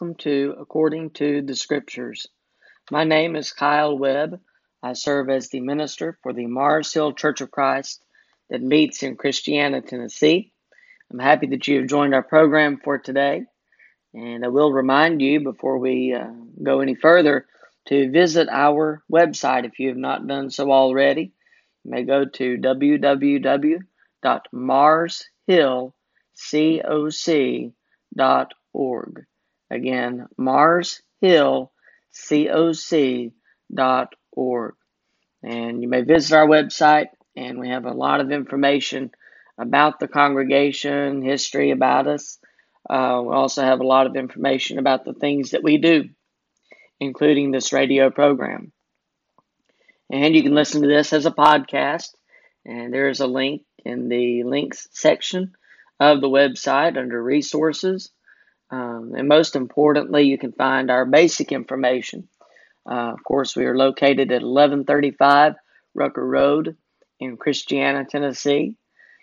welcome to According to the Scriptures. My name is Kyle Webb. I serve as the minister for the Mars Hill Church of Christ that meets in Christiana, Tennessee. I'm happy that you have joined our program for today, and I will remind you before we uh, go any further to visit our website if you have not done so already. You may go to www.marshillcoc.org org. Again, marshillcoc.org. And you may visit our website, and we have a lot of information about the congregation, history about us. Uh, we also have a lot of information about the things that we do, including this radio program. And you can listen to this as a podcast, and there is a link in the links section of the website under resources. Um, and most importantly, you can find our basic information. Uh, of course, we are located at 1135 Rucker Road in Christiana, Tennessee.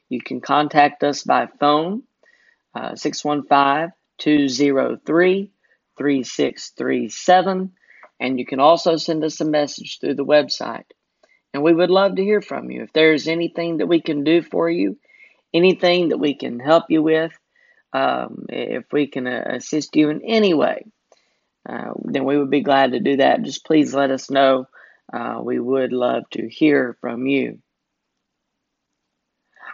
You can contact us by phone, uh, 615 203 3637, and you can also send us a message through the website. And we would love to hear from you. If there's anything that we can do for you, anything that we can help you with, um, if we can uh, assist you in any way, uh, then we would be glad to do that. Just please let us know. Uh, we would love to hear from you.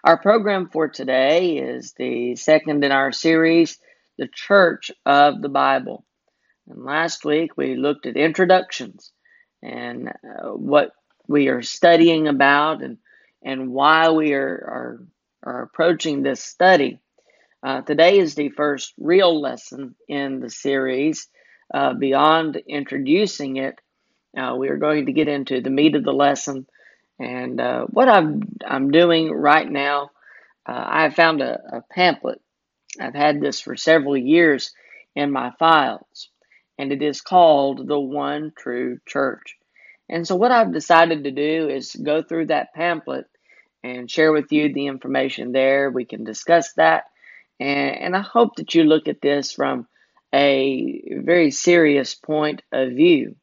Our program for today is the second in our series, The Church of the Bible. And last week we looked at introductions and uh, what we are studying about and, and why we are, are, are approaching this study. Uh, today is the first real lesson in the series. Uh, beyond introducing it, uh, we are going to get into the meat of the lesson. And uh, what I'm, I'm doing right now, uh, I found a, a pamphlet. I've had this for several years in my files, and it is called The One True Church. And so, what I've decided to do is go through that pamphlet and share with you the information there. We can discuss that and, and I hope that you look at this from a very serious point of view.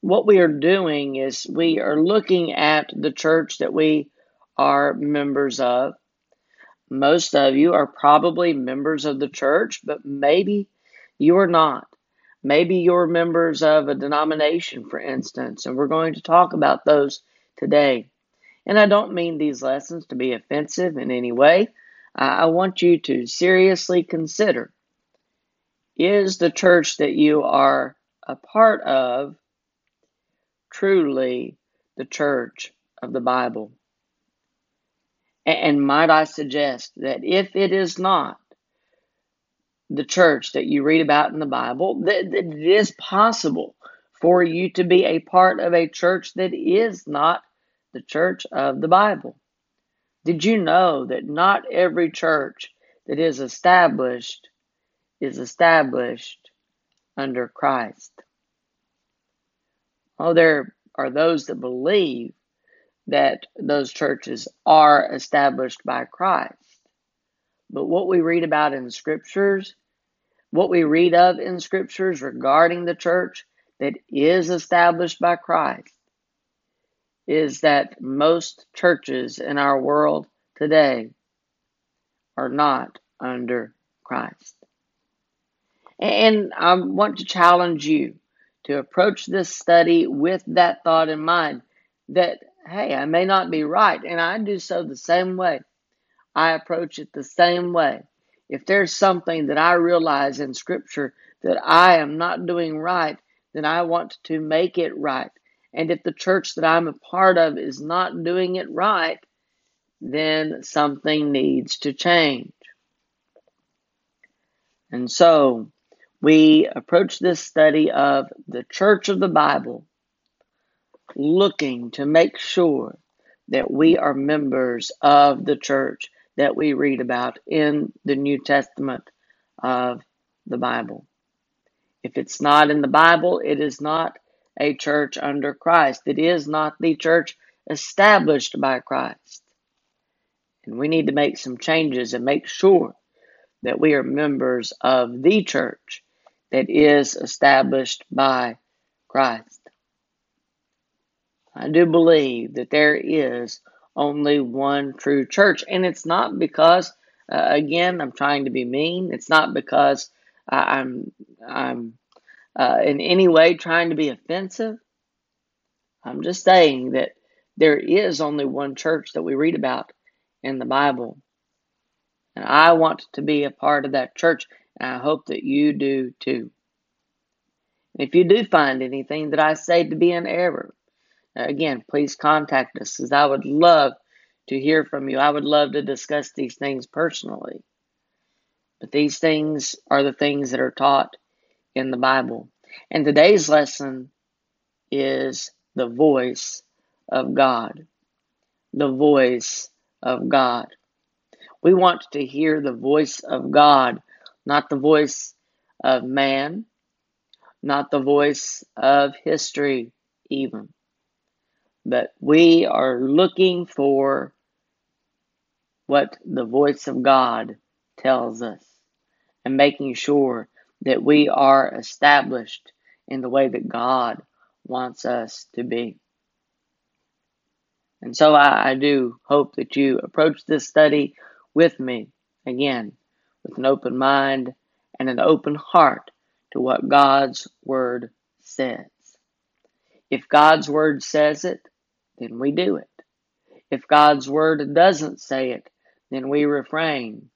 What we are doing is we are looking at the church that we are members of. Most of you are probably members of the church, but maybe you are not. Maybe you're members of a denomination, for instance, and we're going to talk about those today. And I don't mean these lessons to be offensive in any way. I want you to seriously consider is the church that you are a part of truly the church of the Bible? And might I suggest that if it is not the church that you read about in the Bible, that, that it is possible for you to be a part of a church that is not the church of the Bible. Did you know that not every church that is established is established under Christ? Oh, there are those that believe that those churches are established by Christ. But what we read about in scriptures, what we read of in scriptures regarding the church that is established by Christ, is that most churches in our world today are not under Christ. And I want to challenge you to approach this study with that thought in mind that, hey, I may not be right, and I do so the same way. I approach it the same way. If there's something that I realize in Scripture that I am not doing right, then I want to make it right. And if the church that I'm a part of is not doing it right, then something needs to change. And so we approach this study of the church of the Bible looking to make sure that we are members of the church that we read about in the New Testament of the Bible. If it's not in the Bible, it is not a church under Christ. It is not the church established by Christ. And we need to make some changes and make sure that we are members of the church that is established by Christ. I do believe that there is only one true church, and it's not because, uh, again, I'm trying to be mean. It's not because I'm I'm uh, in any way trying to be offensive. I'm just saying that there is only one church that we read about in the Bible. And I want to be a part of that church, and I hope that you do too. if you do find anything that I say to be an error, again, please contact us, as I would love to hear from you. I would love to discuss these things personally. But these things are the things that are taught in the Bible. And today's lesson is the voice of God. The voice of God. We want to hear the voice of God, not the voice of man, not the voice of history, even. But we are looking for what the voice of God tells us and making sure that we are established in the way that God wants us to be. And so I, I, do hope that you approach this study with me again with an open mind and an open heart to what God's Word says. If God's Word says it, then we do it. If God's Word doesn't say it, then we refrain.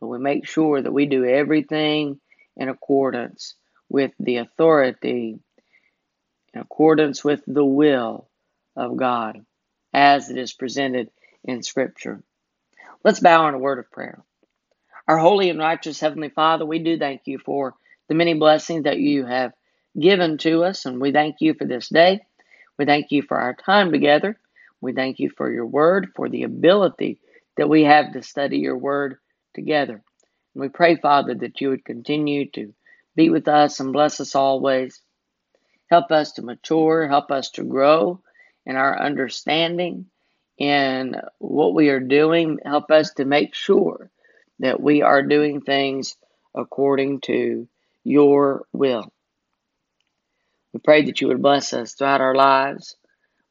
But we make sure that we do everything in accordance with the authority, in accordance with the will of God as it is presented in Scripture. Let's bow in a word of prayer. Our holy and righteous Heavenly Father, we do thank you for the many blessings that you have given to us, and we thank you for this day. We thank you for our time together. We thank you for your word, for the ability that we have to study your word together. We pray, Father, that you would continue to be with us and bless us always. Help us to mature, help us to grow in our understanding in what we are doing. Help us to make sure that we are doing things according to your will. We pray that you would bless us throughout our lives.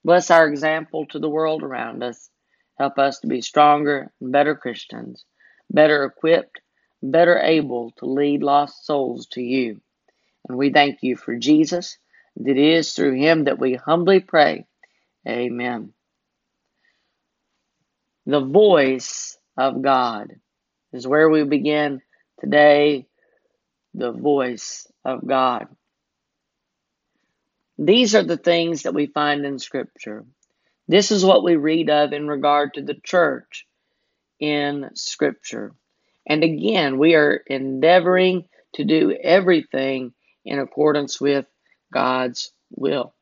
Bless our example to the world around us. Help us to be stronger and better Christians, better equipped, better able to lead lost souls to you. And we thank you for Jesus. It is through him that we humbly pray. Amen. The voice of God is where we begin today. The voice of God. These are the things that we find in Scripture. This is what we read of in regard to the church in Scripture. And again, we are endeavoring to do everything in accordance with God's will.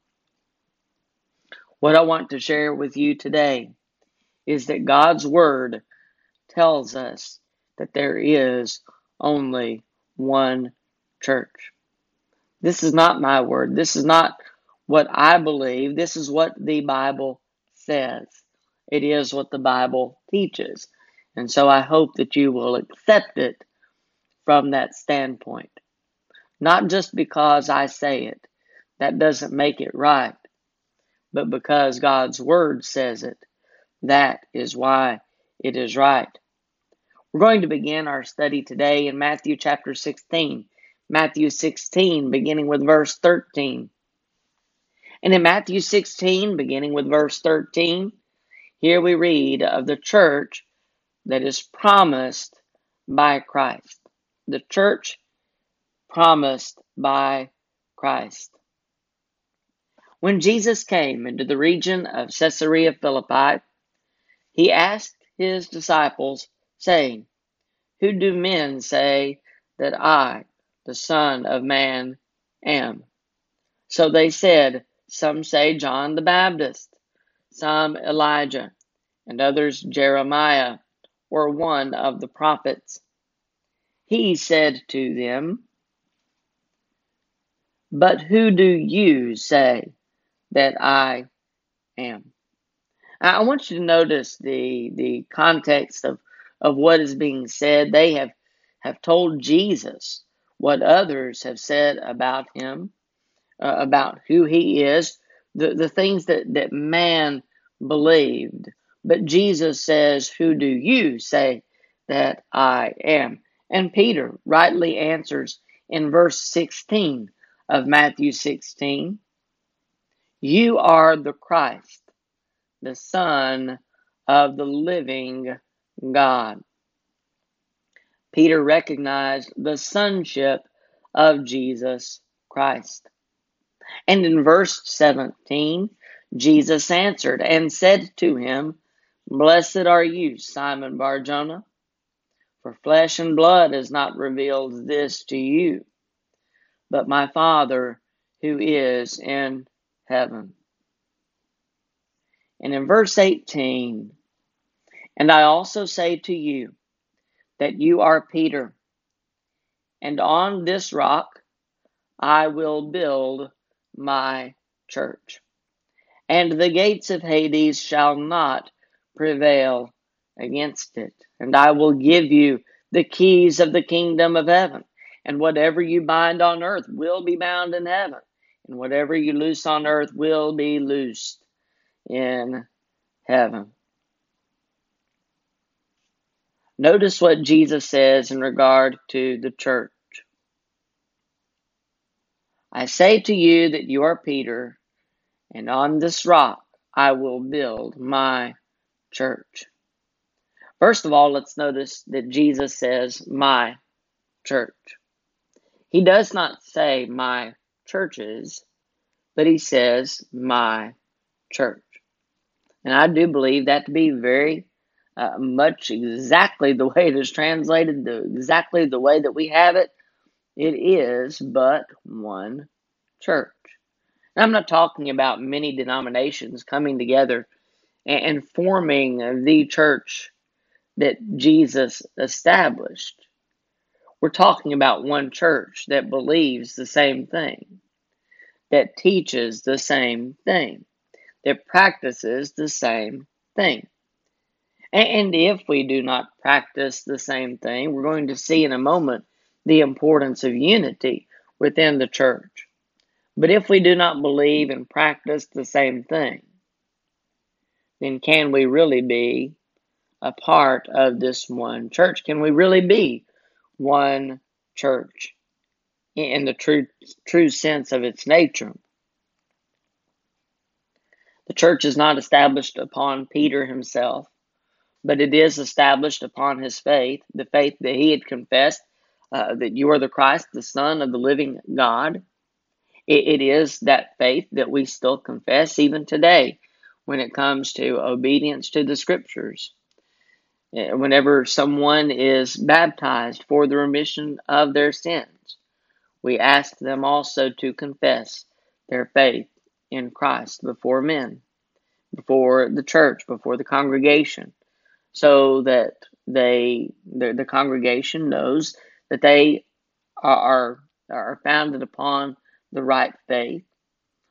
What I want to share with you today is that God's Word tells us that there is only one church. This is not my word. This is not what I believe. This is what the Bible says. It is what the Bible teaches. And so I hope that you will accept it from that standpoint. Not just because I say it, that doesn't make it right, but because God's Word says it. That is why it is right. We're going to begin our study today in Matthew chapter 16. Matthew 16, beginning with verse 13. And in Matthew 16, beginning with verse 13, here we read of the church that is promised by Christ. The church promised by Christ. When Jesus came into the region of Caesarea Philippi, he asked his disciples, saying, Who do men say that I, the Son of Man, am? So they said, Some say John the Baptist, some Elijah, and others Jeremiah, or one of the prophets. He said to them, But who do you say that I am? I want you to notice the the context of, of what is being said. They have, have told Jesus what others have said about him, uh, about who he is, the, the things that, that man believed. But Jesus says, Who do you say that I am? And Peter rightly answers in verse 16 of Matthew 16 You are the Christ, the Son of the living God. Peter recognized the sonship of Jesus Christ. And in verse 17, Jesus answered and said to him, Blessed are you, Simon Barjona, for flesh and blood has not revealed this to you, but my Father who is in heaven. And in verse 18, and I also say to you that you are Peter, and on this rock I will build my church, and the gates of Hades shall not prevail against it. And I will give you the keys of the kingdom of heaven, and whatever you bind on earth will be bound in heaven, and whatever you loose on earth will be loosed in heaven. Notice what Jesus says in regard to the church. I say to you that you are Peter, and on this rock I will build my church. First of all, let's notice that Jesus says, my church. He does not say my churches, but he says my church. And I do believe that to be very uh, much exactly the way it is translated, the, exactly the way that we have it. It is but one church. And I'm not talking about many denominations coming together and, forming the church that Jesus established. We're talking about one church that believes the same thing, that teaches the same thing, that practices the same thing. And if we do not practice the same thing, we're going to see in a moment the importance of unity within the church. But if we do not believe and practice the same thing, then can we really be a part of this one church? Can we really be one church in the true true sense of its nature? The church is not established upon Peter himself but it is established upon his faith, the faith that he had confessed uh, that you are the Christ, the Son of the living God. It, it is that faith that we still confess even today when it comes to obedience to the scriptures. Uh, whenever someone is baptized for the remission of their sins, we ask them also to confess their faith in Christ before men, before the church, before the congregation so that they the, the congregation knows that they are are founded upon the right faith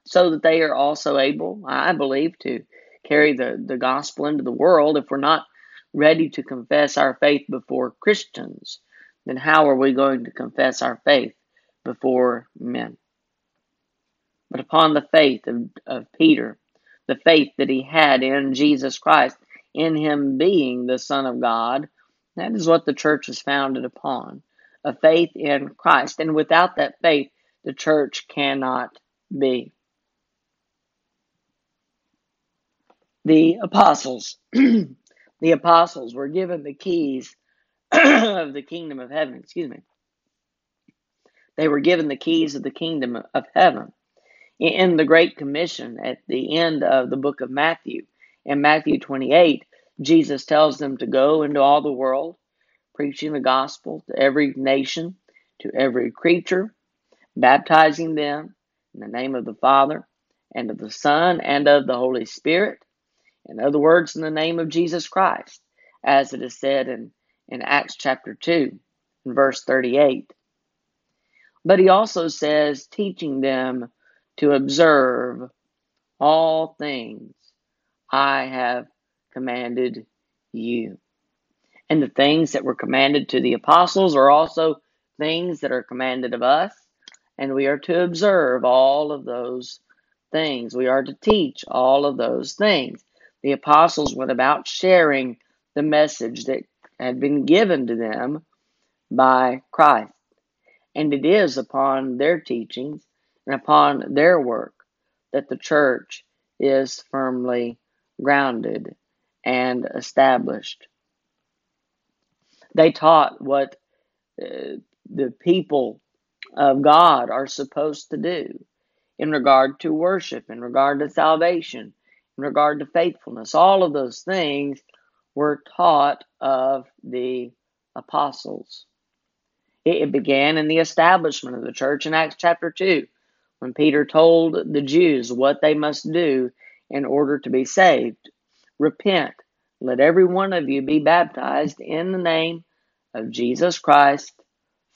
so that they are also able i believe to carry the, the gospel into the world if we're not ready to confess our faith before christians then how are we going to confess our faith before men but upon the faith of, of peter the faith that he had in jesus christ in him being the Son of God. That is what the church is founded upon a faith in Christ. And without that faith, the church cannot be. The apostles, the apostles were given the keys of the kingdom of heaven. Excuse me. They were given the keys of the kingdom of heaven in the Great Commission at the end of the book of Matthew. In Matthew 28, Jesus tells them to go into all the world, preaching the gospel to every nation, to every creature, baptizing them in the name of the Father, and of the Son, and of the Holy Spirit. In other words, in the name of Jesus Christ, as it is said in, in Acts chapter 2, verse 38. But he also says, teaching them to observe all things I have commanded you. And the things that were commanded to the apostles are also things that are commanded of us, and we are to observe all of those things. We are to teach all of those things. The apostles went about sharing the message that had been given to them by Christ. And it is upon their teachings and upon their work that the church is firmly grounded and established. They taught what uh, the people of God are supposed to do in regard to worship, in regard to salvation, in regard to faithfulness. All of those things were taught of the apostles. It began in the establishment of the church in Acts chapter 2, when Peter told the Jews what they must do in order to be saved. Repent, let every one of you be baptized in the name of Jesus Christ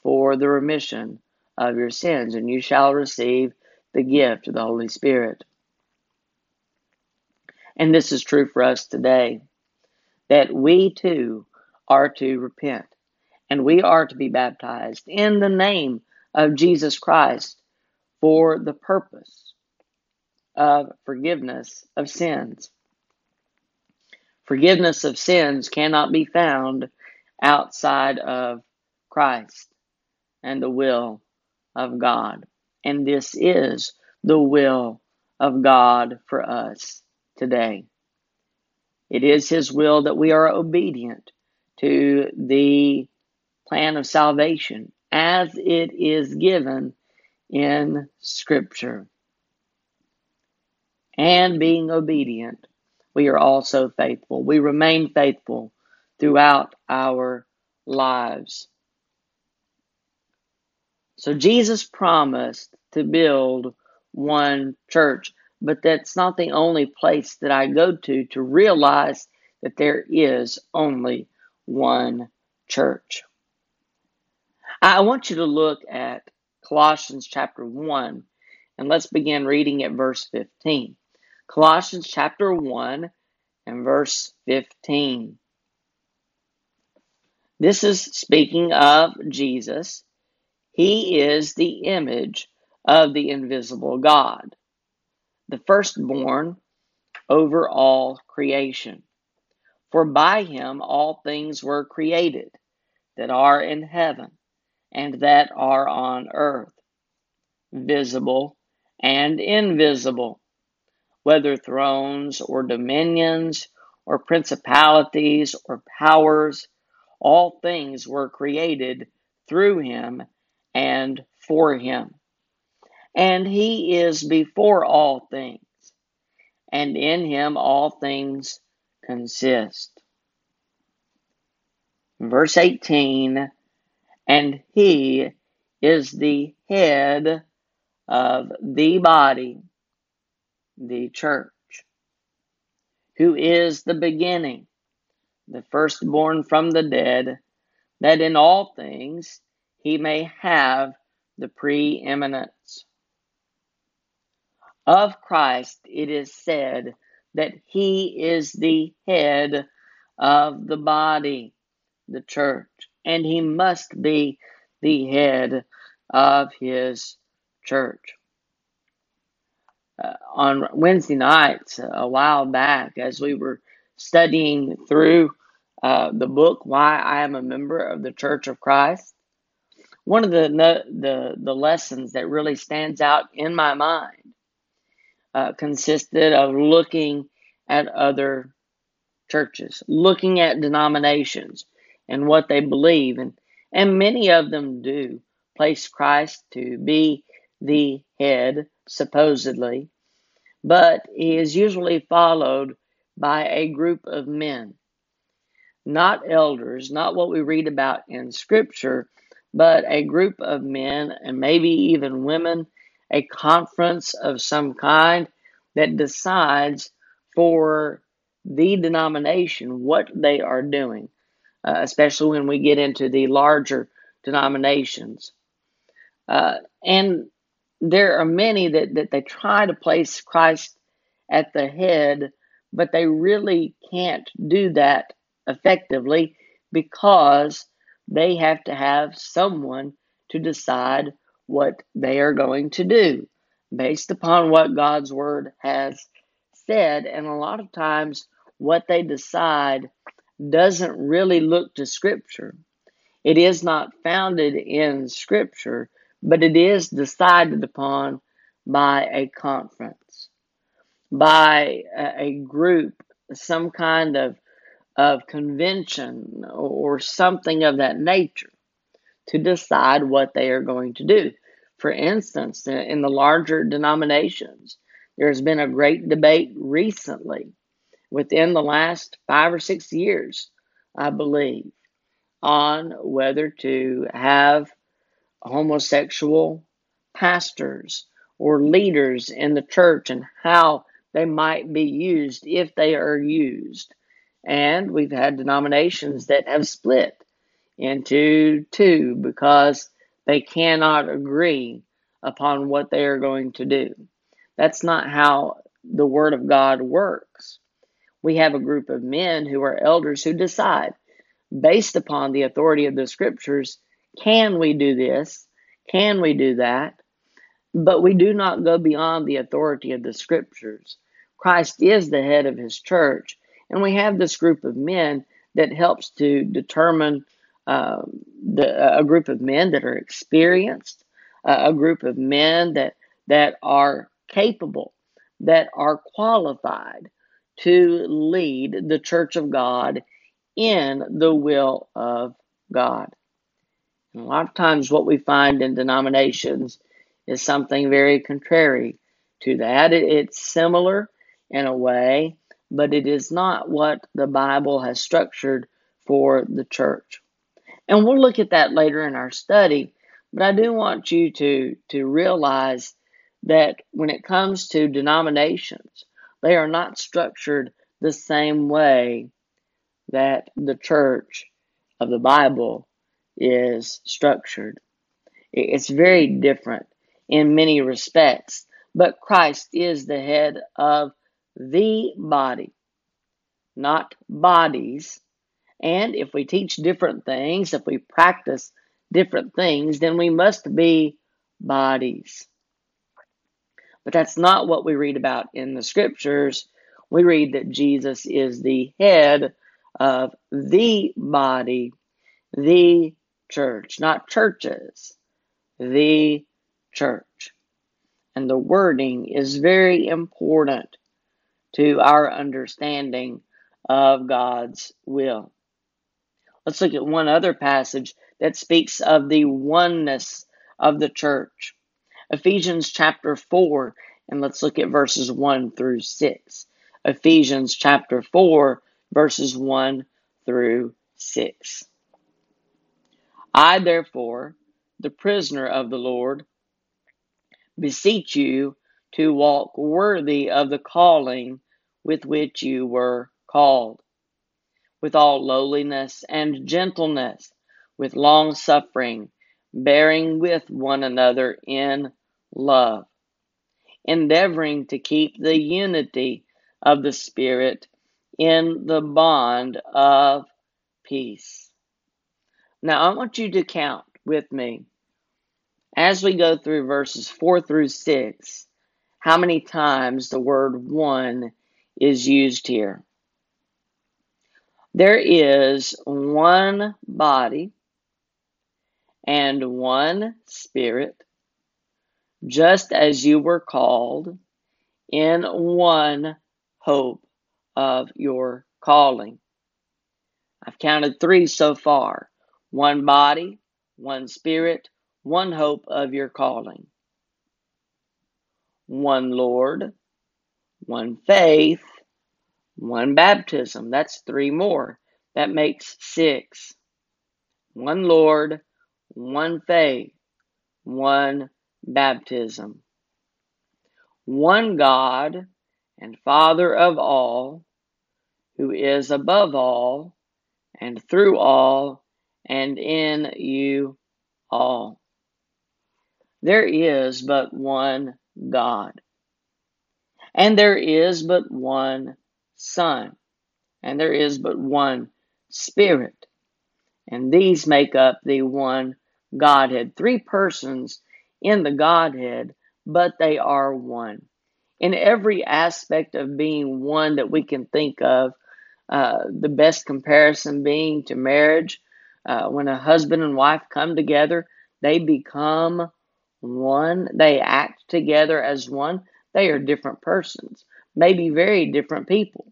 for the remission of your sins, and you shall receive the gift of the Holy Spirit. And this is true for us today that we too are to repent and we are to be baptized in the name of Jesus Christ for the purpose of forgiveness of sins. Forgiveness of sins cannot be found outside of Christ and the will of God. And this is the will of God for us today. It is His will that we are obedient to the plan of salvation as it is given in Scripture. And being obedient, we are also faithful. We remain faithful throughout our lives. So Jesus promised to build one church, but that's not the only place that I go to to realize that there is only one church. I want you to look at Colossians chapter 1 and let's begin reading at verse 15. Colossians chapter 1 and verse 15. This is speaking of Jesus. He is the image of the invisible God, the firstborn over all creation. For by him all things were created that are in heaven and that are on earth, visible and invisible, whether thrones or dominions or principalities or powers all things were created through him and for him. And he is before all things, and in him all things consist. Verse 18 And he is the head of the body, the church, who is the beginning the firstborn from the dead, that in all things he may have the preeminence. Of Christ it is said that he is the head of the body, the church, and he must be the head of his church. Uh, on Wednesday nights, a while back, as we were studying through uh, the book "Why I Am a Member of the Church of Christ," one of the the the lessons that really stands out in my mind uh, consisted of looking at other churches, looking at denominations and what they believe, and and many of them do place Christ to be the head, supposedly, but he is usually followed by a group of men. Not elders, not what we read about in Scripture, but a group of men and maybe even women, a conference of some kind that decides for the denomination what they are doing, uh, especially when we get into the larger denominations. Uh, and there are many that, that they try to place Christ at the head but they really can't do that effectively because they have to have someone to decide what they are going to do based upon what God's Word has said. And a lot of times, what they decide doesn't really look to Scripture. It is not founded in Scripture, but it is decided upon by a conference, by a group, some kind of, of convention or something of that nature to decide what they are going to do. For instance, in the larger denominations, there's been a great debate recently, within the last five or six years, I believe, on whether to have homosexual pastors or leaders in the church and how they might be used if they are used. And we've had denominations that have split into two because they cannot agree upon what they are going to do. That's not how the Word of God works. We have a group of men who are elders who decide, based upon the authority of the Scriptures, can we do this? Can we do that? But we do not go beyond the authority of the Scriptures. Christ is the head of His church, and we have this group of men that helps to determine um, the, a group of men that are experienced, uh, a group of men that that are capable, that are qualified to lead the church of God in the will of God. And a lot of times, what we find in denominations is something very contrary to that. It, it's similar in a way, but it is not what the Bible has structured for the church. And we'll look at that later in our study. But I do want you to, to realize that when it comes to denominations, they are not structured the same way that the church of the Bible is structured. It's very different in many respects, but Christ is the head of the body, not bodies, and if we teach different things, if we practice different things, then we must be bodies. But that's not what we read about in the scriptures. We read that Jesus is the head of the body, the church, not churches, the church. And the wording is very important to our understanding of God's will. Let's look at one other passage that speaks of the oneness of the church. Ephesians chapter 4, and let's look at verses 1 through 6. Ephesians chapter 4, verses 1 through 6. I, therefore, the prisoner of the Lord, beseech you to walk worthy of the calling with which you were called with all lowliness and gentleness, with long suffering, bearing with one another in love, endeavoring to keep the unity of the Spirit in the bond of peace. Now, I want you to count with me as we go through verses 4 through 6 how many times the word one is used here. There is one body and one spirit, just as you were called in one hope of your calling. I've counted three so far one body, one spirit, one hope of your calling, one Lord, one faith, one baptism. That's three more. That makes six. One Lord, one faith, one baptism. One God and Father of all, who is above all, and through all, and in you all. There is but one God, and there is but one Son, and there is but one Spirit, and these make up the one Godhead. Three persons in the Godhead, but they are one. In every aspect of being one that we can think of, uh, the best comparison being to marriage. Uh, when a husband and wife come together, they become one. They act together as one. They are different persons, maybe very different people,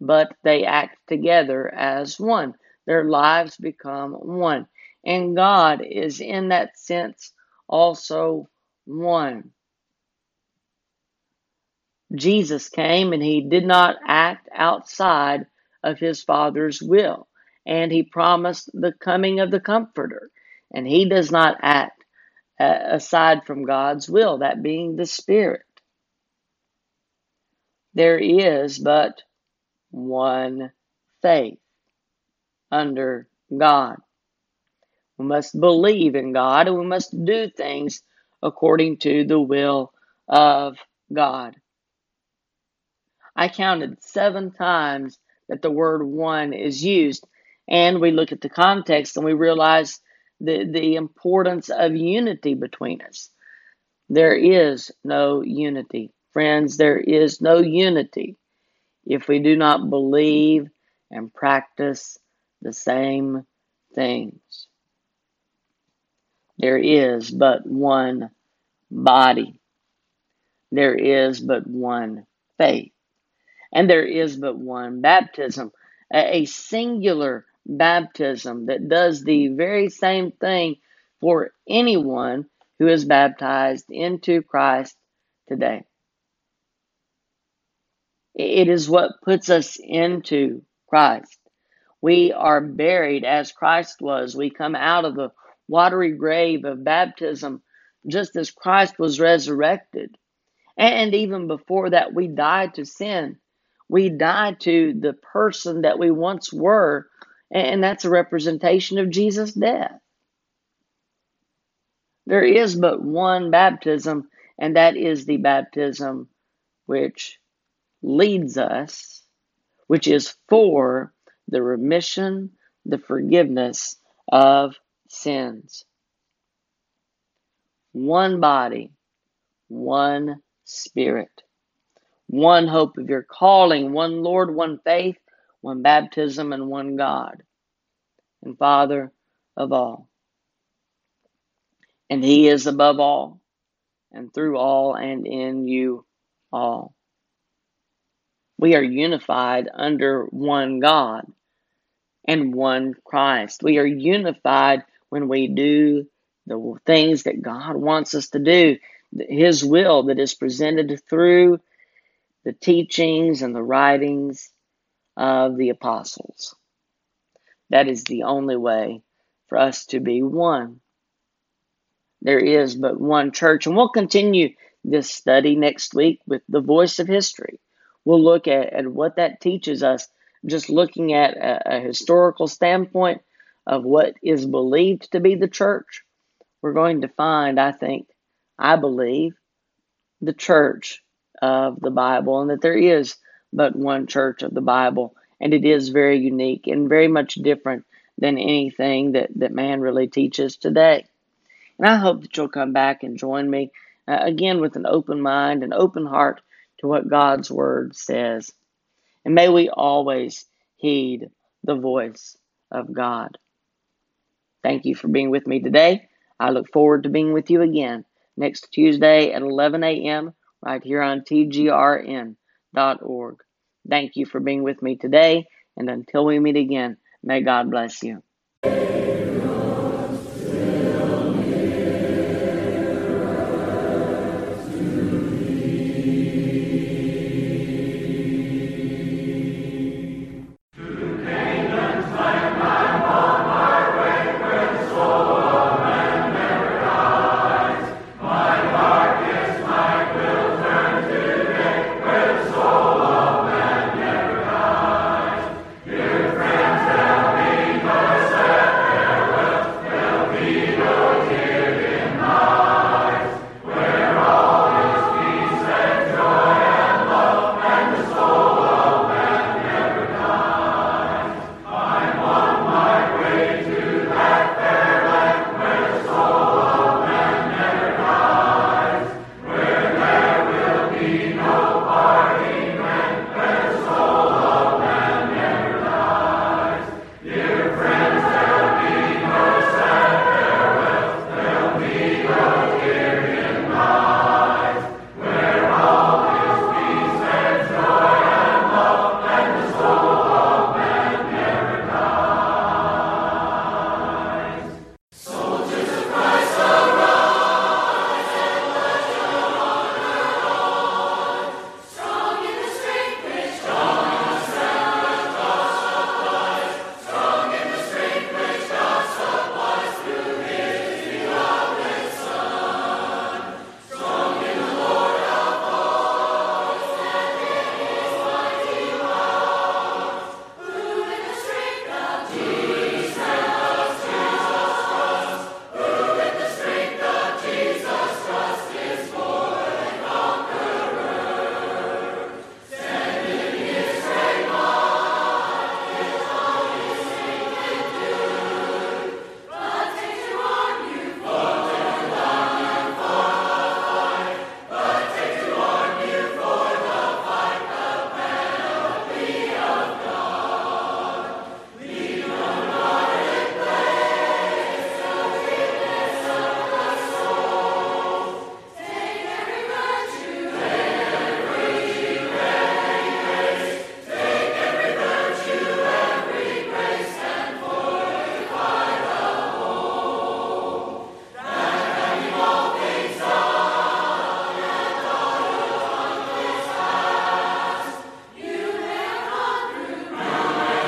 but they act together as one. Their lives become one. And God is in that sense also one. Jesus came and he did not act outside of his Father's will. And he promised the coming of the Comforter. And he does not act uh, aside from God's will, that being the Spirit. There is but one faith under God. We must believe in God and we must do things according to the will of God. I counted seven times that the word one is used, and we look at the context and we realize the, the importance of unity between us. There is no unity. Friends, there is no unity if we do not believe and practice the same things. There is but one body. There is but one faith. And there is but one baptism, a singular baptism that does the very same thing for anyone who is baptized into Christ today. It is what puts us into Christ. We are buried as Christ was. We come out of the watery grave of baptism just as Christ was resurrected. And even before that, we died to sin. We died to the person that we once were, and that's a representation of Jesus' death. There is but one baptism, and that is the baptism which leads us, which is for the remission, the forgiveness of sins. One body, one spirit. One hope of your calling, one Lord, one faith, one baptism, and one God and Father of all. And He is above all, and through all, and in you all. We are unified under one God and one Christ. We are unified when we do the things that God wants us to do, His will that is presented through the teachings and the writings of the apostles. That is the only way for us to be one. There is but one church, and we'll continue this study next week with the voice of history. We'll look at, at what that teaches us, just looking at a, a historical standpoint of what is believed to be the church. We're going to find, I think, I believe, the church of the Bible and that there is but one church of the Bible. And it is very unique and very much different than anything that, that man really teaches today. And I hope that you'll come back and join me uh, again with an open mind and open heart to what God's Word says. And may we always heed the voice of God. Thank you for being with me today. I look forward to being with you again next Tuesday at 11 a.m right here on tgrn.org. Thank you for being with me today, and until we meet again, may God bless you.